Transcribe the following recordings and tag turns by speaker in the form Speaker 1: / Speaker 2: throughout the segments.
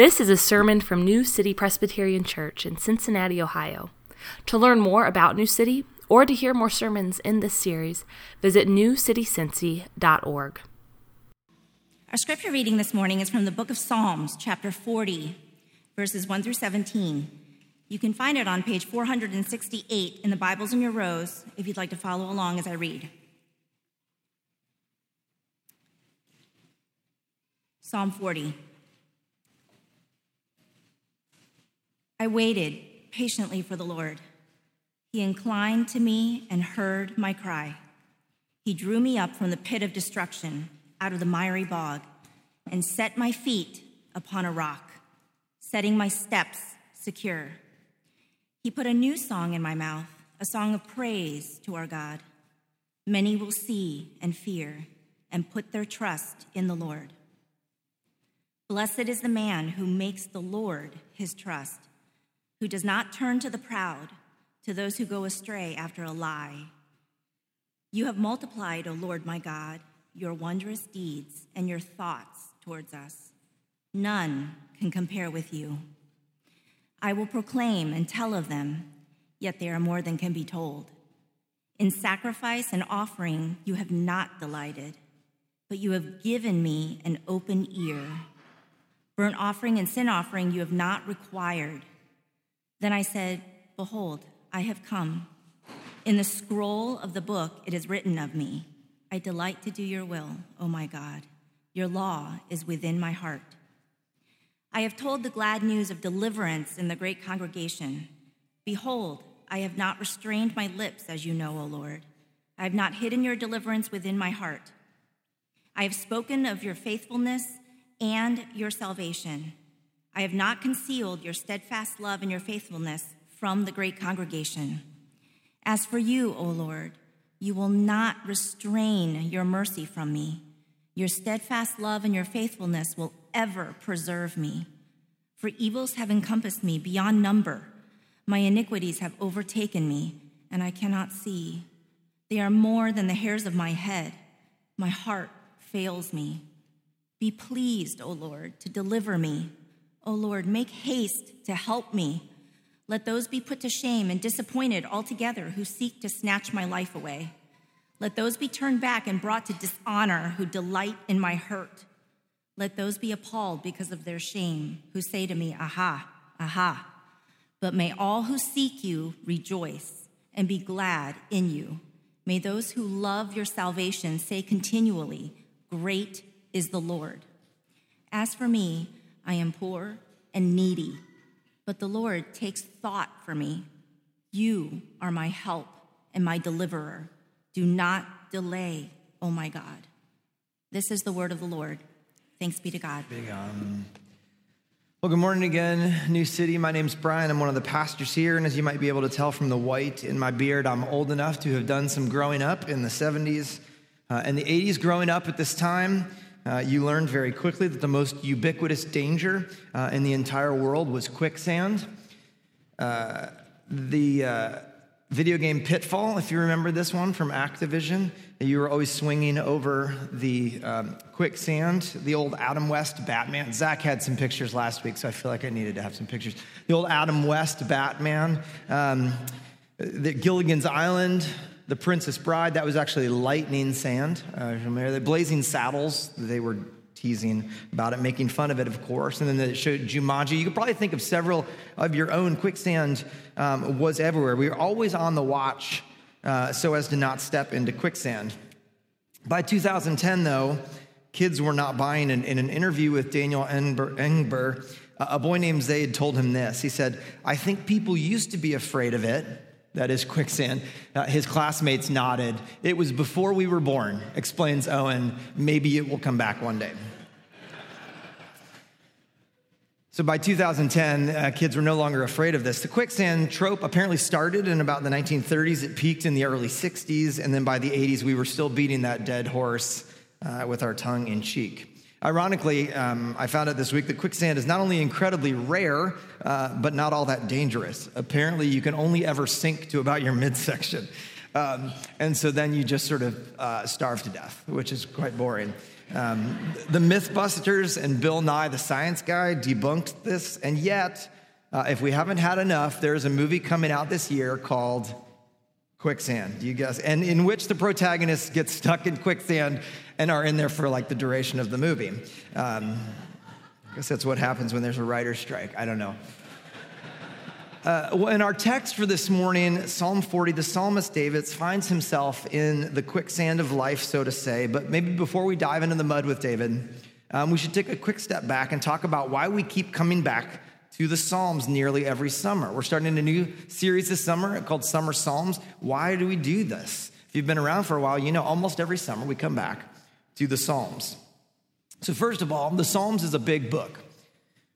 Speaker 1: This is a sermon from New City Presbyterian Church in Cincinnati, Ohio. To learn more about New City or to hear more sermons in this series, visit newcitycincy.org.
Speaker 2: Our scripture reading this morning is from the book of Psalms, chapter 40, verses 1 through 17. You can find it on page 468 in the Bibles in your rows if you'd like to follow along as I read. Psalm 40. I waited patiently for the Lord. He inclined to me and heard my cry. He drew me up from the pit of destruction, out of the miry bog, and set my feet upon a rock, setting my steps secure. He put a new song in my mouth, a song of praise to our God. Many will see and fear and put their trust in the Lord. Blessed is the man who makes the Lord his trust who does not turn to the proud, to those who go astray after a lie. You have multiplied, O Lord my God, your wondrous deeds and your thoughts towards us. None can compare with you. I will proclaim and tell of them, yet they are more than can be told. In sacrifice and offering you have not delighted, but you have given me an open ear. Burnt offering and sin offering you have not required. Then I said, Behold, I have come. In the scroll of the book it is written of me, I delight to do your will, O my God. Your law is within my heart. I have told the glad news of deliverance in the great congregation. Behold, I have not restrained my lips, as you know, O Lord. I have not hidden your deliverance within my heart. I have spoken of your faithfulness and your salvation. I have not concealed your steadfast love and your faithfulness from the great congregation. As for you, O Lord, you will not restrain your mercy from me. Your steadfast love and your faithfulness will ever preserve me. For evils have encompassed me beyond number. My iniquities have overtaken me, and I cannot see. They are more than the hairs of my head. My heart fails me. Be pleased, O Lord, to deliver me. O Lord, make haste to help me. Let those be put to shame and disappointed altogether who seek to snatch my life away. Let those be turned back and brought to dishonor who delight in my hurt. Let those be appalled because of their shame who say to me, Aha, aha. But may all who seek you rejoice and be glad in you. May those who love your salvation say continually, Great is the Lord. As for me, I am poor and needy, but the Lord takes thought for me. You are my help and my deliverer. Do not delay, oh my God. This is the word of the Lord. Thanks be to God.
Speaker 3: Um. Well, good morning again, New City. My name's Brian. I'm one of the pastors here, and as you might be able to tell from the white in my beard, I'm old enough to have done some growing up in the 70s uh, and the 80s. Growing up at this time, uh, you learned very quickly that the most ubiquitous danger uh, in the entire world was quicksand. Uh, the uh, video game Pitfall, if you remember this one from Activision, you were always swinging over the um, quicksand. The old Adam West Batman. Zach had some pictures last week, so I feel like I needed to have some pictures. The old Adam West Batman. Um, the Gilligan's Island, the Princess Bride, that was actually lightning sand. Uh, the Blazing Saddles, they were teasing about it, making fun of it, of course. And then it showed Jumanji. You could probably think of several of your own. Quicksand um, was everywhere. We were always on the watch uh, so as to not step into quicksand. By 2010, though, kids were not buying. In, in an interview with Daniel Engber, a boy named Zaid told him this. He said, I think people used to be afraid of it that is quicksand. Uh, his classmates nodded. It was before we were born, explains Owen. Maybe it will come back one day. So by 2010, uh, kids were no longer afraid of this. The quicksand trope apparently started in about the 1930s. It peaked in the early 60s, and then by the 80s, we were still beating that dead horse uh, with our tongue in cheek. Ironically, um, I found out this week that quicksand is not only incredibly rare, uh, but not all that dangerous. Apparently, you can only ever sink to about your midsection. Um, and so then you just sort of uh, starve to death, which is quite boring. Um, the Mythbusters and Bill Nye, the science guy, debunked this, and yet, uh, if we haven't had enough, there's a movie coming out this year called Quicksand. Do you guess? And in which the protagonist gets stuck in quicksand and are in there for like the duration of the movie. Um, I guess that's what happens when there's a writer's strike. I don't know. Uh, well, in our text for this morning, Psalm 40, the psalmist David finds himself in the quicksand of life, so to say. But maybe before we dive into the mud with David, um, we should take a quick step back and talk about why we keep coming back to the Psalms nearly every summer. We're starting a new series this summer called Summer Psalms. Why do we do this? If you've been around for a while, you know almost every summer we come back to the Psalms. So, first of all, the Psalms is a big book.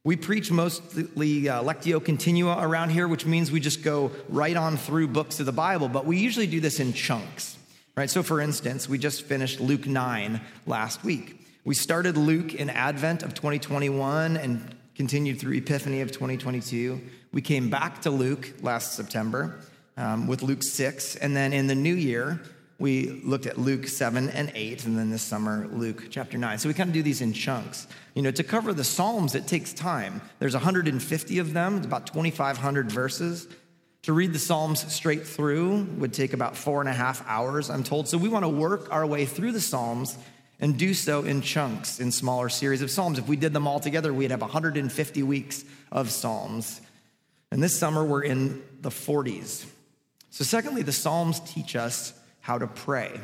Speaker 3: We preach mostly uh, Lectio Continua around here, which means we just go right on through books of the Bible, but we usually do this in chunks, right? So, for instance, we just finished Luke 9 last week. We started Luke in Advent of 2021 and continued through Epiphany of 2022. We came back to Luke last September um, with Luke 6, and then in the new year, we looked at Luke 7 and 8, and then this summer, Luke chapter 9. So we kind of do these in chunks. You know, to cover the Psalms, it takes time. There's 150 of them, it's about 2,500 verses. To read the Psalms straight through would take about four and a half hours, I'm told. So we want to work our way through the Psalms and do so in chunks, in smaller series of Psalms. If we did them all together, we'd have 150 weeks of Psalms. And this summer, we're in the 40s. So, secondly, the Psalms teach us how to pray.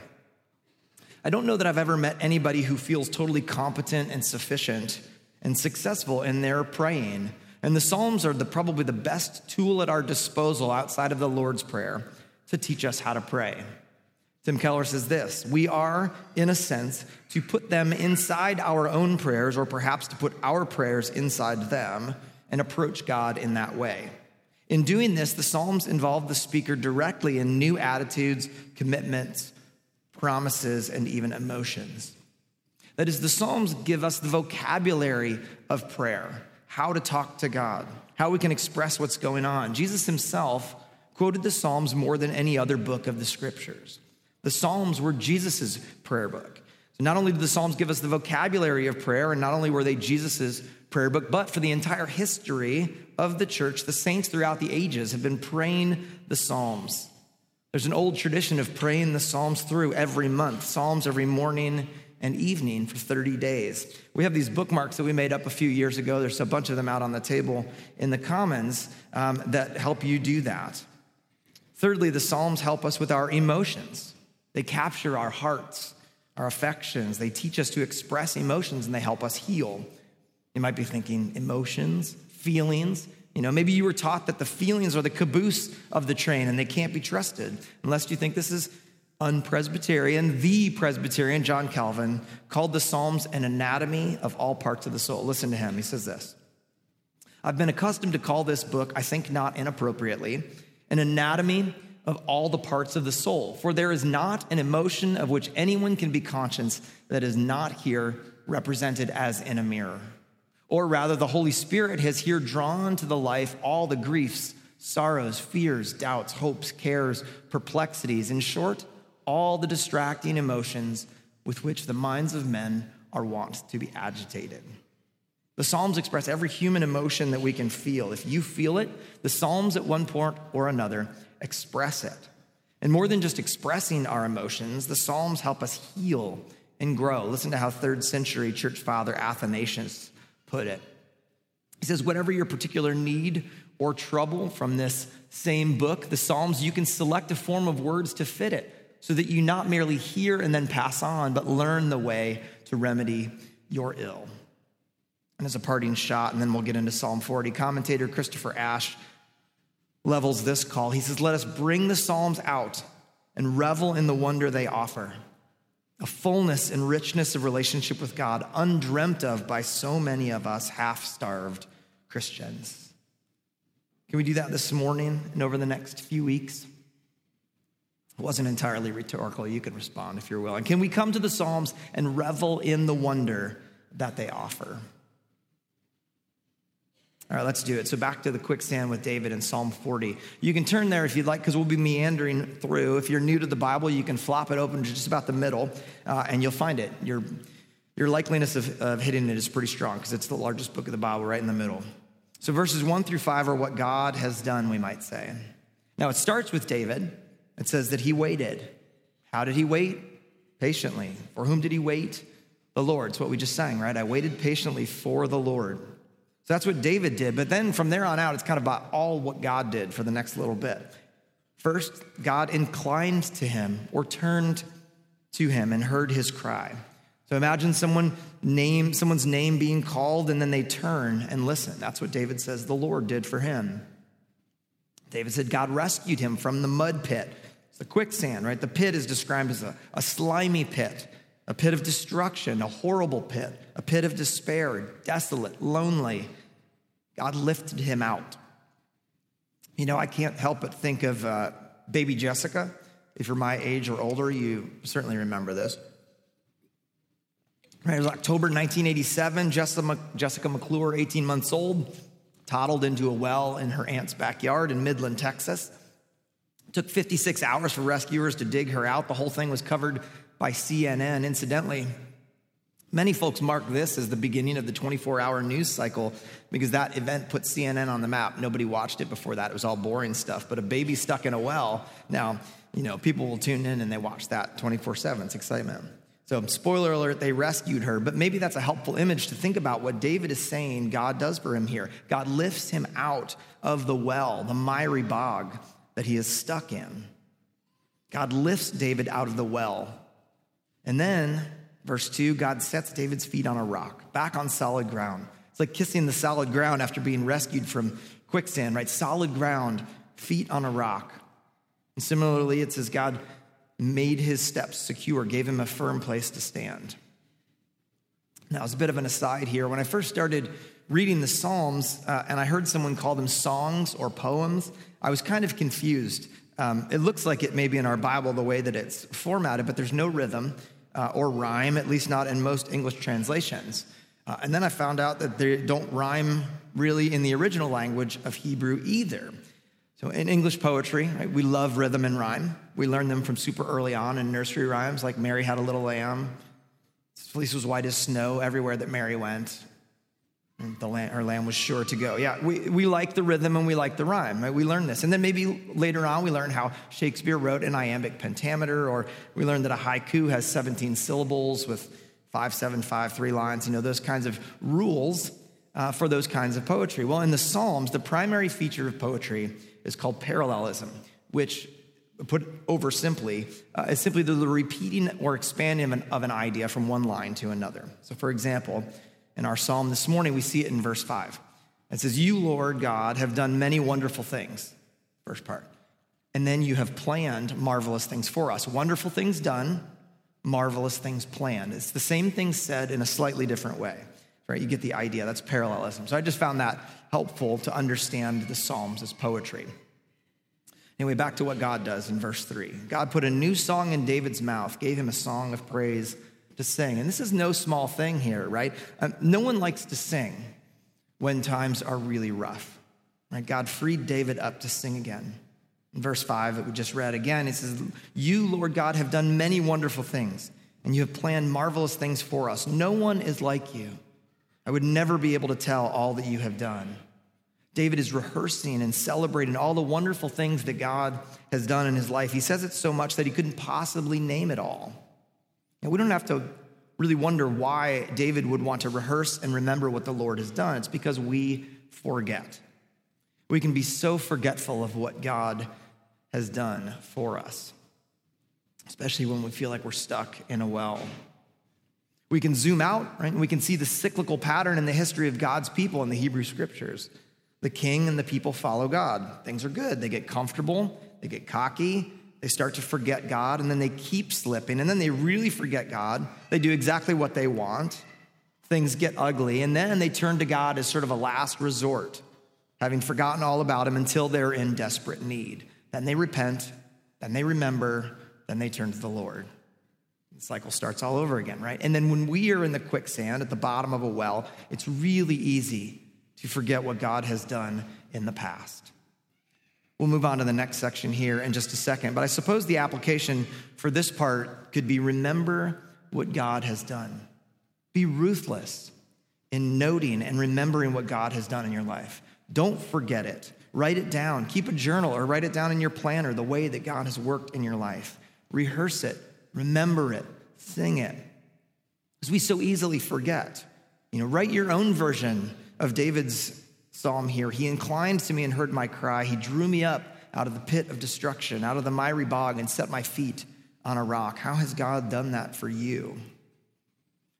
Speaker 3: I don't know that I've ever met anybody who feels totally competent and sufficient and successful in their praying. And the Psalms are the, probably the best tool at our disposal outside of the Lord's Prayer to teach us how to pray. Tim Keller says this We are, in a sense, to put them inside our own prayers, or perhaps to put our prayers inside them and approach God in that way. In doing this, the Psalms involve the speaker directly in new attitudes, commitments, promises, and even emotions. That is, the Psalms give us the vocabulary of prayer, how to talk to God, how we can express what's going on. Jesus himself quoted the Psalms more than any other book of the scriptures. The Psalms were Jesus' prayer book. So not only did the Psalms give us the vocabulary of prayer, and not only were they Jesus' prayer book, but for the entire history of the church, the saints throughout the ages have been praying the Psalms. There's an old tradition of praying the Psalms through every month, Psalms every morning and evening for 30 days. We have these bookmarks that we made up a few years ago. There's a bunch of them out on the table in the Commons um, that help you do that. Thirdly, the Psalms help us with our emotions. They capture our hearts, our affections. They teach us to express emotions and they help us heal. You might be thinking, emotions, feelings. You know, maybe you were taught that the feelings are the caboose of the train and they can't be trusted unless you think this is unpresbyterian. The Presbyterian, John Calvin, called the Psalms an anatomy of all parts of the soul. Listen to him. He says this I've been accustomed to call this book, I think not inappropriately, an anatomy of all the parts of the soul. For there is not an emotion of which anyone can be conscious that is not here represented as in a mirror. Or rather, the Holy Spirit has here drawn to the life all the griefs, sorrows, fears, doubts, hopes, cares, perplexities, in short, all the distracting emotions with which the minds of men are wont to be agitated. The Psalms express every human emotion that we can feel. If you feel it, the Psalms at one point or another express it. And more than just expressing our emotions, the Psalms help us heal and grow. Listen to how third century church father Athanasius put it. He says, Whatever your particular need or trouble from this same book, the Psalms, you can select a form of words to fit it so that you not merely hear and then pass on, but learn the way to remedy your ill. And as a parting shot, and then we'll get into Psalm 40, commentator Christopher Ash levels this call. He says, Let us bring the Psalms out and revel in the wonder they offer a fullness and richness of relationship with God undreamt of by so many of us half starved Christians. Can we do that this morning and over the next few weeks? It wasn't entirely rhetorical. You can respond if you're willing. Can we come to the Psalms and revel in the wonder that they offer? All right, let's do it. So back to the quicksand with David in Psalm 40. You can turn there if you'd like, because we'll be meandering through. If you're new to the Bible, you can flop it open to just about the middle, uh, and you'll find it. You're, your likeliness of, of hitting it is pretty strong because it's the largest book of the Bible right in the middle. So verses one through five are what God has done, we might say. Now it starts with David. It says that he waited. How did he wait? Patiently. For whom did he wait? The Lord. It's what we just sang, right? I waited patiently for the Lord. So that's what David did. But then from there on out, it's kind of about all what God did for the next little bit. First, God inclined to him or turned to him and heard his cry. So imagine someone name, someone's name being called and then they turn and listen. That's what David says the Lord did for him. David said God rescued him from the mud pit. It's the quicksand, right? The pit is described as a, a slimy pit, a pit of destruction, a horrible pit, a pit of despair, desolate, lonely. God lifted him out. You know, I can't help but think of uh, baby Jessica. If you're my age or older, you certainly remember this. Right, it was October 1987. Jessica, McClure, 18 months old, toddled into a well in her aunt's backyard in Midland, Texas. It took 56 hours for rescuers to dig her out. The whole thing was covered by CNN. Incidentally, many folks mark this as the beginning of the 24 hour news cycle because that event put CNN on the map. Nobody watched it before that. It was all boring stuff. But a baby stuck in a well, now, you know, people will tune in and they watch that 24 7. It's excitement. So, spoiler alert, they rescued her, but maybe that's a helpful image to think about what David is saying God does for him here. God lifts him out of the well, the miry bog that he is stuck in. God lifts David out of the well. And then, verse 2, God sets David's feet on a rock, back on solid ground. It's like kissing the solid ground after being rescued from quicksand, right? Solid ground, feet on a rock. And similarly, it says God made his steps secure, gave him a firm place to stand. Now, as a bit of an aside here, when I first started reading the Psalms uh, and I heard someone call them songs or poems, I was kind of confused. Um, it looks like it may be in our Bible the way that it's formatted, but there's no rhythm uh, or rhyme, at least not in most English translations. Uh, and then I found out that they don't rhyme really in the original language of Hebrew either. So, in English poetry, right, we love rhythm and rhyme. We learn them from super early on in nursery rhymes, like Mary had a little lamb. Fleece was white as snow everywhere that Mary went. The lamb, lamb was sure to go. Yeah, we, we like the rhythm and we like the rhyme. Right? We learn this. And then maybe later on, we learn how Shakespeare wrote an iambic pentameter, or we learn that a haiku has 17 syllables with five, seven, five, three lines, you know, those kinds of rules uh, for those kinds of poetry. Well, in the Psalms, the primary feature of poetry is called parallelism, which, put over simply, uh, is simply the repeating or expanding of an, of an idea from one line to another. So, for example, in our psalm this morning, we see it in verse 5. It says, You, Lord God, have done many wonderful things. First part. And then you have planned marvelous things for us. Wonderful things done, marvelous things planned. It's the same thing said in a slightly different way, right? You get the idea. That's parallelism. So I just found that helpful to understand the Psalms as poetry. Anyway, back to what God does in verse 3. God put a new song in David's mouth, gave him a song of praise to sing. And this is no small thing here, right? Um, no one likes to sing when times are really rough. Right? God freed David up to sing again. In verse 5 that we just read again, it says, You, Lord God, have done many wonderful things, and you have planned marvelous things for us. No one is like you. I would never be able to tell all that you have done. David is rehearsing and celebrating all the wonderful things that God has done in his life. He says it so much that he couldn't possibly name it all. And we don't have to really wonder why David would want to rehearse and remember what the Lord has done. It's because we forget. We can be so forgetful of what God has done for us, especially when we feel like we're stuck in a well. We can zoom out, right? We can see the cyclical pattern in the history of God's people in the Hebrew scriptures. The king and the people follow God. Things are good. They get comfortable, they get cocky, they start to forget God, and then they keep slipping, and then they really forget God. They do exactly what they want. Things get ugly, and then they turn to God as sort of a last resort, having forgotten all about Him until they're in desperate need. Then they repent, then they remember, then they turn to the Lord. The cycle starts all over again, right? And then when we are in the quicksand at the bottom of a well, it's really easy to forget what God has done in the past. We'll move on to the next section here in just a second, but I suppose the application for this part could be remember what God has done. Be ruthless in noting and remembering what God has done in your life. Don't forget it. Write it down. Keep a journal or write it down in your planner the way that God has worked in your life. Rehearse it, remember it, sing it. Because we so easily forget. You know, write your own version of David's psalm here. He inclined to me and heard my cry. He drew me up out of the pit of destruction, out of the miry bog, and set my feet on a rock. How has God done that for you?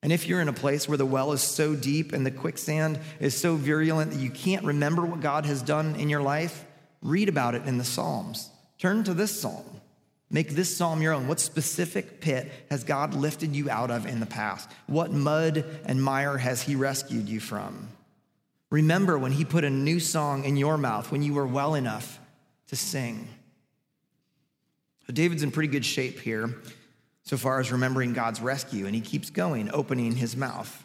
Speaker 3: And if you're in a place where the well is so deep and the quicksand is so virulent that you can't remember what God has done in your life, read about it in the Psalms. Turn to this psalm. Make this psalm your own. What specific pit has God lifted you out of in the past? What mud and mire has He rescued you from? Remember when He put a new song in your mouth when you were well enough to sing. So David's in pretty good shape here so far as remembering God's rescue, and he keeps going, opening his mouth.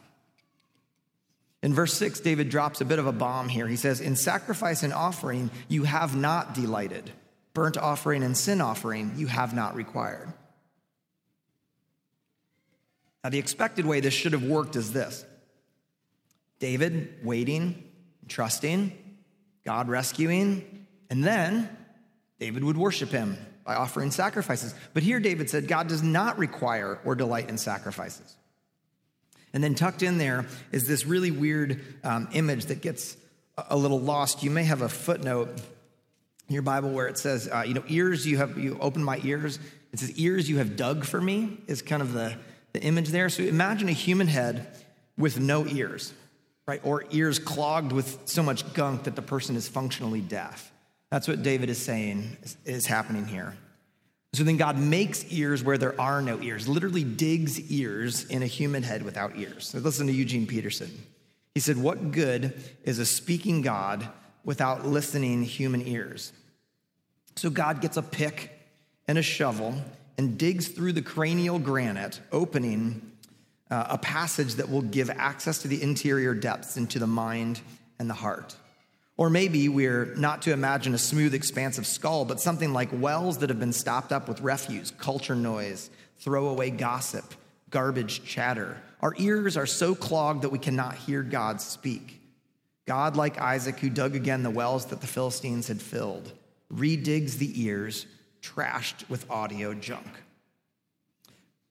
Speaker 3: In verse 6, David drops a bit of a bomb here. He says, In sacrifice and offering, you have not delighted burnt offering and sin offering you have not required. Now, the expected way this should have worked is this David waiting, trusting, God rescuing, and then David would worship him by offering sacrifices. But here David said God does not require or delight in sacrifices. And then tucked in there is this really weird um, image that gets a little lost. You may have a footnote in your Bible where it says, uh, you know, ears you have, you open my ears. It says, ears you have dug for me is kind of the, the image there. So imagine a human head with no ears, right? Or ears clogged with so much gunk that the person is functionally deaf. That's what David is saying is, happening here. So then God makes ears where there are no ears, literally digs ears in a human head without ears. So listen to Eugene Peterson. He said, What good is a speaking God without listening human ears. So God gets a pick and a shovel and digs through the cranial granite, opening uh, a passage that will give access to the interior depths into the mind and the heart. Or maybe we're not to imagine a smooth, expansive skull, but something like wells that have been stopped up with refuse, culture noise, throwaway gossip, garbage chatter. Our ears are so clogged that we cannot hear God speak. God, like Isaac, who dug again the wells that the Philistines had filled, redigs the ears trashed with audio junk.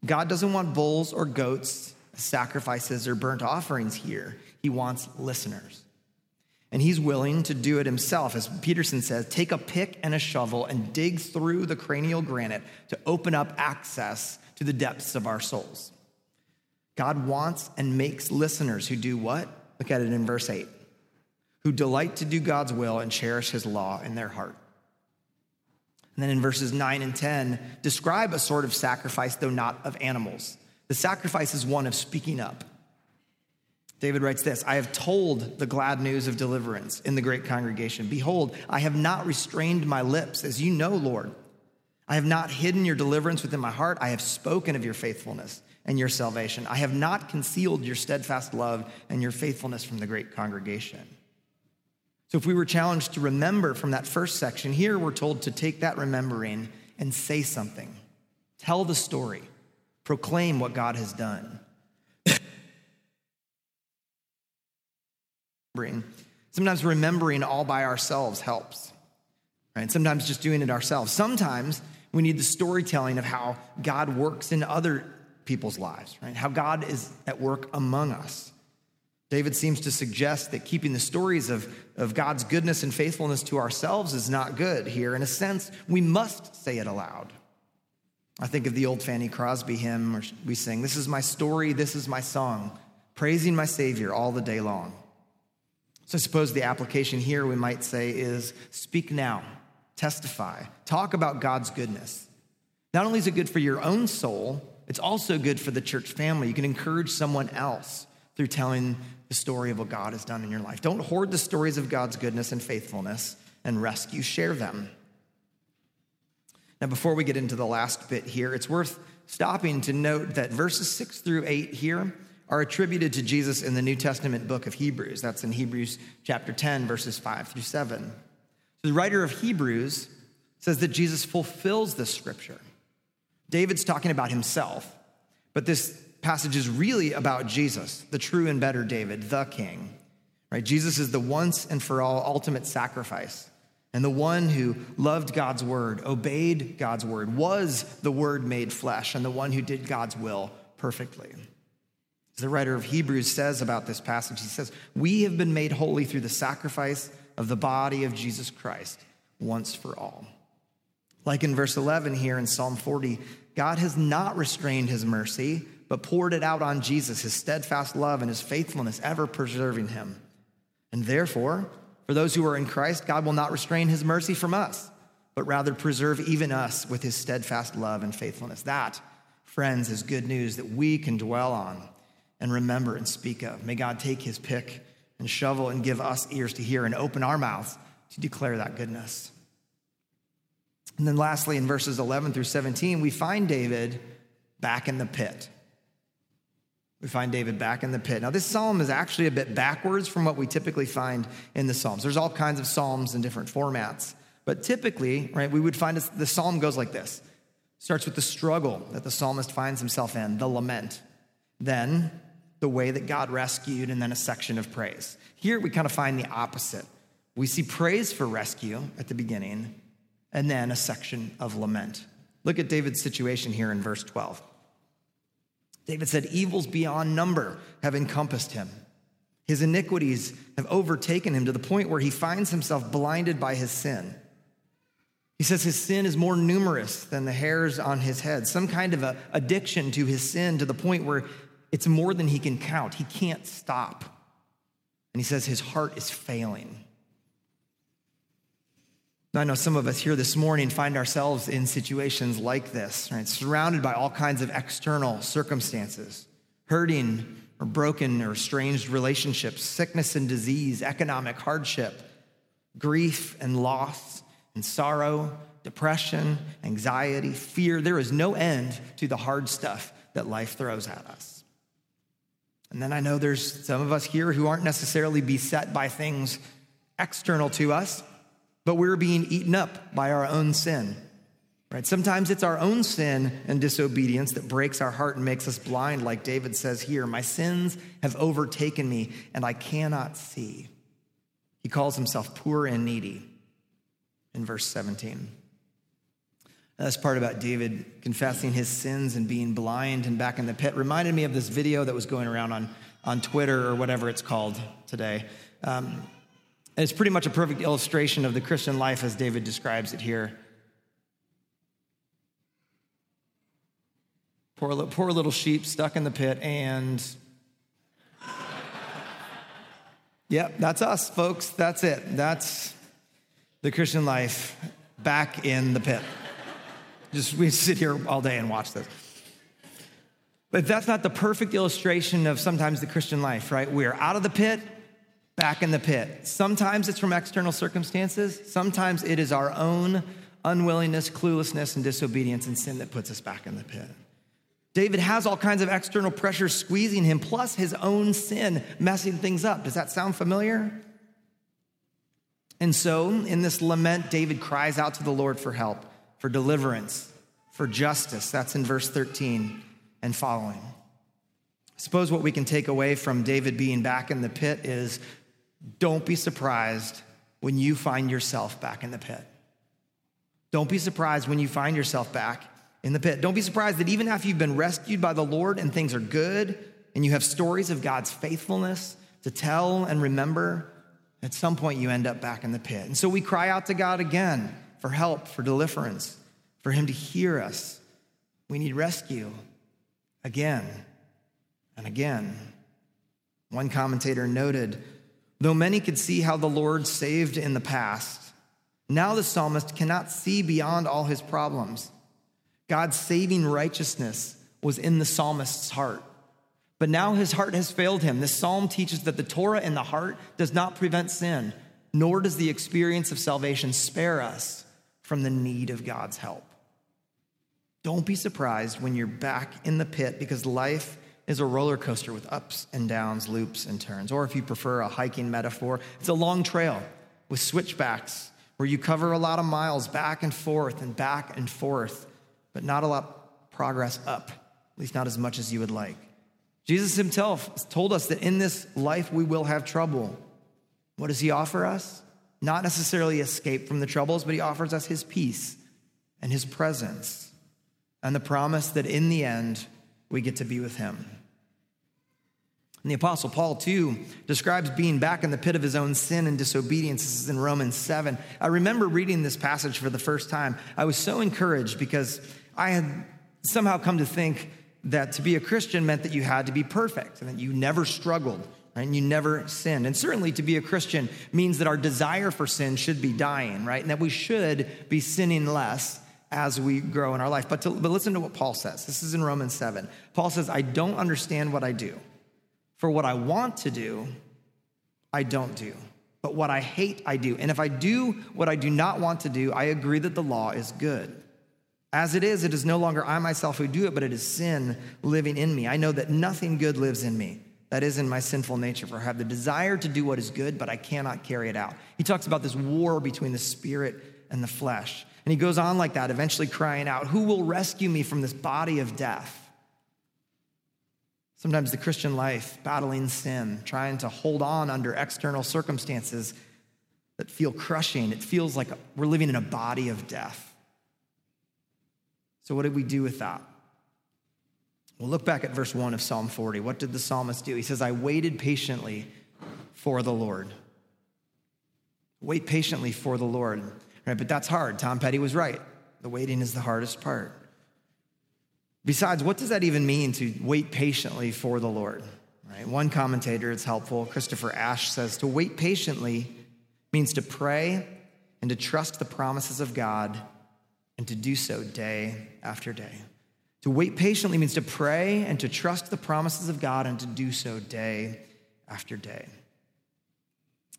Speaker 3: God doesn't want bulls or goats, sacrifices, or burnt offerings here. He wants listeners. And he's willing to do it himself. As Peterson says, take a pick and a shovel and dig through the cranial granite to open up access to the depths of our souls. God wants and makes listeners who do what? Look at it in verse 8 who delight to do God's will and cherish his law in their heart. And then in verses 9 and 10, describe a sort of sacrifice, though not of animals. The sacrifice is one of speaking up. David writes this I have told the glad news of deliverance in the great congregation. Behold, I have not restrained my lips, as you know, Lord. I have not hidden your deliverance within my heart. I have spoken of your faithfulness and your salvation. I have not concealed your steadfast love and your faithfulness from the great congregation. So, if we were challenged to remember from that first section, here we're told to take that remembering and say something. Tell the story, proclaim what God has done. Sometimes remembering all by ourselves helps, right? Sometimes just doing it ourselves. Sometimes we need the storytelling of how God works in other people's lives, right? How God is at work among us. David seems to suggest that keeping the stories of, of God's goodness and faithfulness to ourselves is not good here. In a sense, we must say it aloud. I think of the old Fanny Crosby hymn where we sing, This is my story, this is my song, praising my Savior all the day long. So I suppose the application here we might say is speak now, testify, talk about God's goodness. Not only is it good for your own soul, it's also good for the church family. You can encourage someone else through telling the story of what God has done in your life. Don't hoard the stories of God's goodness and faithfulness and rescue, share them. Now, before we get into the last bit here, it's worth stopping to note that verses six through eight here are attributed to Jesus in the New Testament book of Hebrews. That's in Hebrews chapter 10, verses 5 through 7. So the writer of Hebrews says that Jesus fulfills this scripture. David's talking about himself, but this passage is really about Jesus, the true and better David, the king. Right? Jesus is the once and for all ultimate sacrifice. And the one who loved God's word, obeyed God's word, was the word made flesh, and the one who did God's will perfectly. As the writer of Hebrews says about this passage, he says, We have been made holy through the sacrifice of the body of Jesus Christ once for all. Like in verse 11 here in Psalm 40, God has not restrained his mercy, but poured it out on Jesus, his steadfast love and his faithfulness, ever preserving him. And therefore, for those who are in Christ, God will not restrain his mercy from us, but rather preserve even us with his steadfast love and faithfulness. That, friends, is good news that we can dwell on and remember and speak of. May God take his pick and shovel and give us ears to hear and open our mouths to declare that goodness. And then, lastly, in verses 11 through 17, we find David back in the pit. We find David back in the pit. Now, this psalm is actually a bit backwards from what we typically find in the Psalms. There's all kinds of psalms in different formats, but typically, right, we would find the psalm goes like this starts with the struggle that the psalmist finds himself in, the lament, then the way that God rescued, and then a section of praise. Here we kind of find the opposite. We see praise for rescue at the beginning, and then a section of lament. Look at David's situation here in verse 12. David said, Evils beyond number have encompassed him. His iniquities have overtaken him to the point where he finds himself blinded by his sin. He says his sin is more numerous than the hairs on his head, some kind of a addiction to his sin to the point where it's more than he can count. He can't stop. And he says his heart is failing. I know some of us here this morning find ourselves in situations like this, right? Surrounded by all kinds of external circumstances, hurting or broken or estranged relationships, sickness and disease, economic hardship, grief and loss and sorrow, depression, anxiety, fear. There is no end to the hard stuff that life throws at us. And then I know there's some of us here who aren't necessarily beset by things external to us but we're being eaten up by our own sin. Right? Sometimes it's our own sin and disobedience that breaks our heart and makes us blind, like David says here My sins have overtaken me, and I cannot see. He calls himself poor and needy in verse 17. This part about David confessing his sins and being blind and back in the pit reminded me of this video that was going around on, on Twitter or whatever it's called today. Um, and it's pretty much a perfect illustration of the Christian life as David describes it here. Poor, poor little sheep stuck in the pit, and yep, that's us, folks. That's it. That's the Christian life back in the pit. Just we sit here all day and watch this. But that's not the perfect illustration of sometimes the Christian life, right? We're out of the pit, back in the pit. Sometimes it's from external circumstances, sometimes it is our own unwillingness, cluelessness, and disobedience and sin that puts us back in the pit. David has all kinds of external pressures squeezing him, plus his own sin messing things up. Does that sound familiar? And so, in this lament, David cries out to the Lord for help, for deliverance, for justice. That's in verse 13 and following. I Suppose what we can take away from David being back in the pit is don't be surprised when you find yourself back in the pit. Don't be surprised when you find yourself back in the pit. Don't be surprised that even after you've been rescued by the Lord and things are good and you have stories of God's faithfulness to tell and remember, at some point you end up back in the pit. And so we cry out to God again for help, for deliverance, for Him to hear us. We need rescue again and again. One commentator noted Though many could see how the Lord saved in the past, now the psalmist cannot see beyond all his problems. God's saving righteousness was in the psalmist's heart. But now his heart has failed him. This psalm teaches that the Torah in the heart does not prevent sin, nor does the experience of salvation spare us from the need of God's help. Don't be surprised when you're back in the pit because life is a roller coaster with ups and downs, loops and turns. Or if you prefer a hiking metaphor, it's a long trail with switchbacks where you cover a lot of miles back and forth and back and forth, but not a lot of progress up, at least not as much as you would like. Jesus himself told us that in this life we will have trouble. What does he offer us? Not necessarily escape from the troubles, but he offers us his peace and his presence and the promise that in the end we get to be with him. And the Apostle Paul, too, describes being back in the pit of his own sin and disobedience. This is in Romans 7. I remember reading this passage for the first time. I was so encouraged because I had somehow come to think that to be a Christian meant that you had to be perfect and that you never struggled and you never sinned. And certainly to be a Christian means that our desire for sin should be dying, right? And that we should be sinning less as we grow in our life. But, to, but listen to what Paul says. This is in Romans 7. Paul says, I don't understand what I do. For what I want to do, I don't do. But what I hate, I do. And if I do what I do not want to do, I agree that the law is good. As it is, it is no longer I myself who do it, but it is sin living in me. I know that nothing good lives in me. That is in my sinful nature, for I have the desire to do what is good, but I cannot carry it out. He talks about this war between the spirit and the flesh. And he goes on like that, eventually crying out, Who will rescue me from this body of death? Sometimes the Christian life, battling sin, trying to hold on under external circumstances that feel crushing. It feels like we're living in a body of death. So, what did we do with that? Well, look back at verse 1 of Psalm 40. What did the psalmist do? He says, I waited patiently for the Lord. Wait patiently for the Lord. Right, but that's hard. Tom Petty was right. The waiting is the hardest part. Besides, what does that even mean to wait patiently for the Lord? Right? One commentator, it's helpful, Christopher Ash says, to wait patiently means to pray and to trust the promises of God and to do so day after day. To wait patiently means to pray and to trust the promises of God and to do so day after day.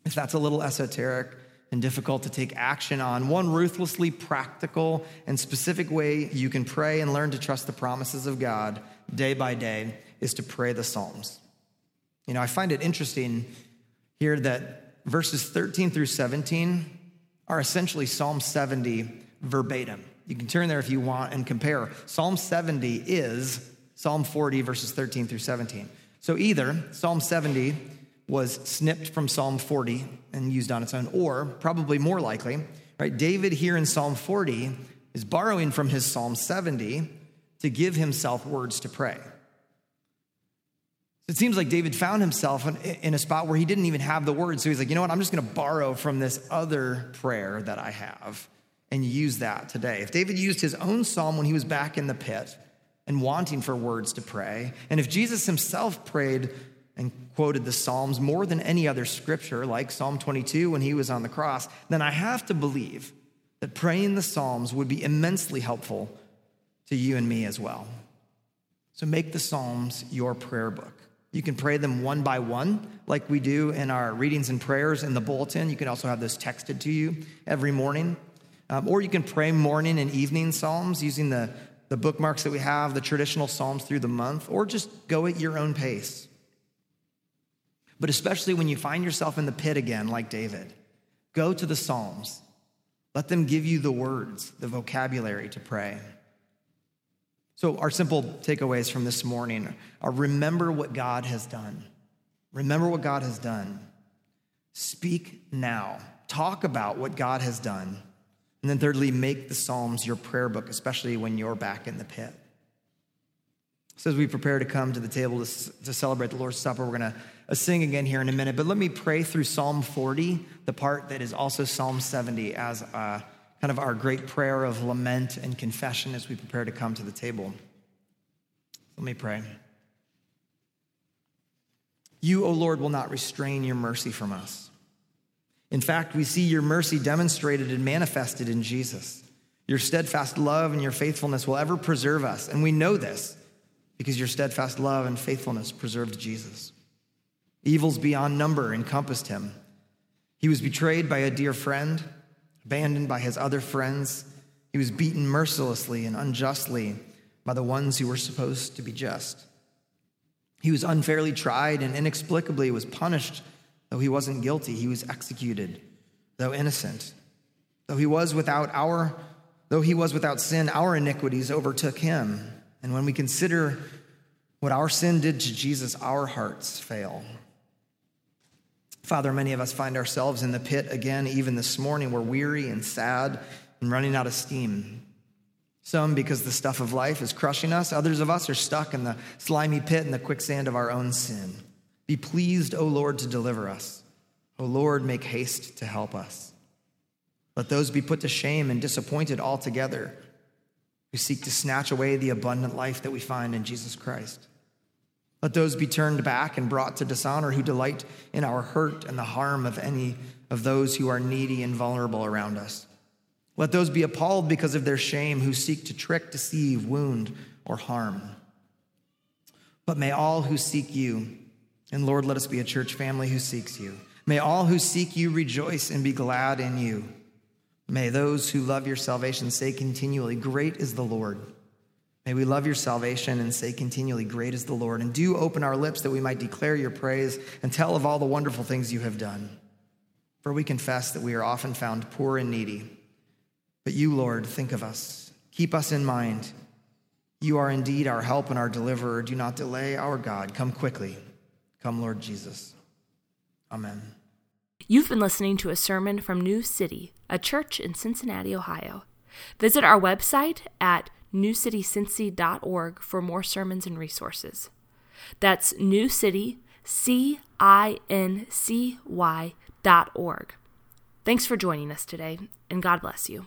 Speaker 3: If that's a little esoteric and difficult to take action on, one ruthlessly practical and specific way you can pray and learn to trust the promises of God day by day is to pray the Psalms. You know, I find it interesting here that verses 13 through 17 are essentially Psalm 70 verbatim. You can turn there if you want and compare. Psalm 70 is Psalm 40, verses 13 through 17. So either Psalm 70 was snipped from Psalm 40 and used on its own, or probably more likely, right, David here in Psalm 40 is borrowing from his Psalm 70 to give himself words to pray. It seems like David found himself in a spot where he didn't even have the words. So he's like, you know what? I'm just going to borrow from this other prayer that I have and use that today. If David used his own psalm when he was back in the pit and wanting for words to pray, and if Jesus himself prayed and quoted the Psalms more than any other scripture, like Psalm 22 when he was on the cross, then I have to believe that praying the Psalms would be immensely helpful to you and me as well. So make the Psalms your prayer book. You can pray them one by one, like we do in our readings and prayers in the bulletin. You can also have those texted to you every morning. Um, or you can pray morning and evening Psalms using the, the bookmarks that we have, the traditional Psalms through the month, or just go at your own pace. But especially when you find yourself in the pit again, like David, go to the Psalms. Let them give you the words, the vocabulary to pray. So, our simple takeaways from this morning are remember what God has done. Remember what God has done. Speak now. Talk about what God has done. And then, thirdly, make the Psalms your prayer book, especially when you're back in the pit. So, as we prepare to come to the table to, to celebrate the Lord's Supper, we're going to uh, sing again here in a minute. But let me pray through Psalm 40, the part that is also Psalm 70, as uh, kind of our great prayer of lament and confession as we prepare to come to the table. Let me pray. You, O Lord, will not restrain your mercy from us. In fact, we see your mercy demonstrated and manifested in Jesus. Your steadfast love and your faithfulness will ever preserve us. And we know this because your steadfast love and faithfulness preserved Jesus. Evils beyond number encompassed him. He was betrayed by a dear friend, abandoned by his other friends. He was beaten mercilessly and unjustly by the ones who were supposed to be just. He was unfairly tried and inexplicably was punished Though he wasn't guilty, he was executed, though innocent. Though he was without our though he was without sin, our iniquities overtook him. And when we consider What our sin did to Jesus, our hearts fail. Father, many of us find ourselves in the pit again, even this morning. We're weary and sad and running out of steam. Some because the stuff of life is crushing us, others of us are stuck in the slimy pit and the quicksand of our own sin. Be pleased, O Lord, to deliver us. O Lord, make haste to help us. Let those be put to shame and disappointed altogether who seek to snatch away the abundant life that we find in Jesus Christ. Let those be turned back and brought to dishonor who delight in our hurt and the harm of any of those who are needy and vulnerable around us. Let those be appalled because of their shame who seek to trick, deceive, wound, or harm. But may all who seek you, and Lord, let us be a church family who seeks you. May all who seek you rejoice and be glad in you. May those who love your salvation say continually, Great is the Lord. May we love your salvation and say continually, Great is the Lord. And do open our lips that we might declare your praise and tell of all the wonderful things you have done. For we confess that we are often found poor and needy. But you, Lord, think of us. Keep us in mind. You are indeed our help and our deliverer. Do not delay, our God. Come quickly. Come, Lord Jesus. Amen.
Speaker 1: You've been listening to a sermon from New City, a church in Cincinnati, Ohio. Visit our website at newcitycincy.org for more sermons and resources. That's New City, C I N C Y dot org. Thanks for joining us today, and God bless you.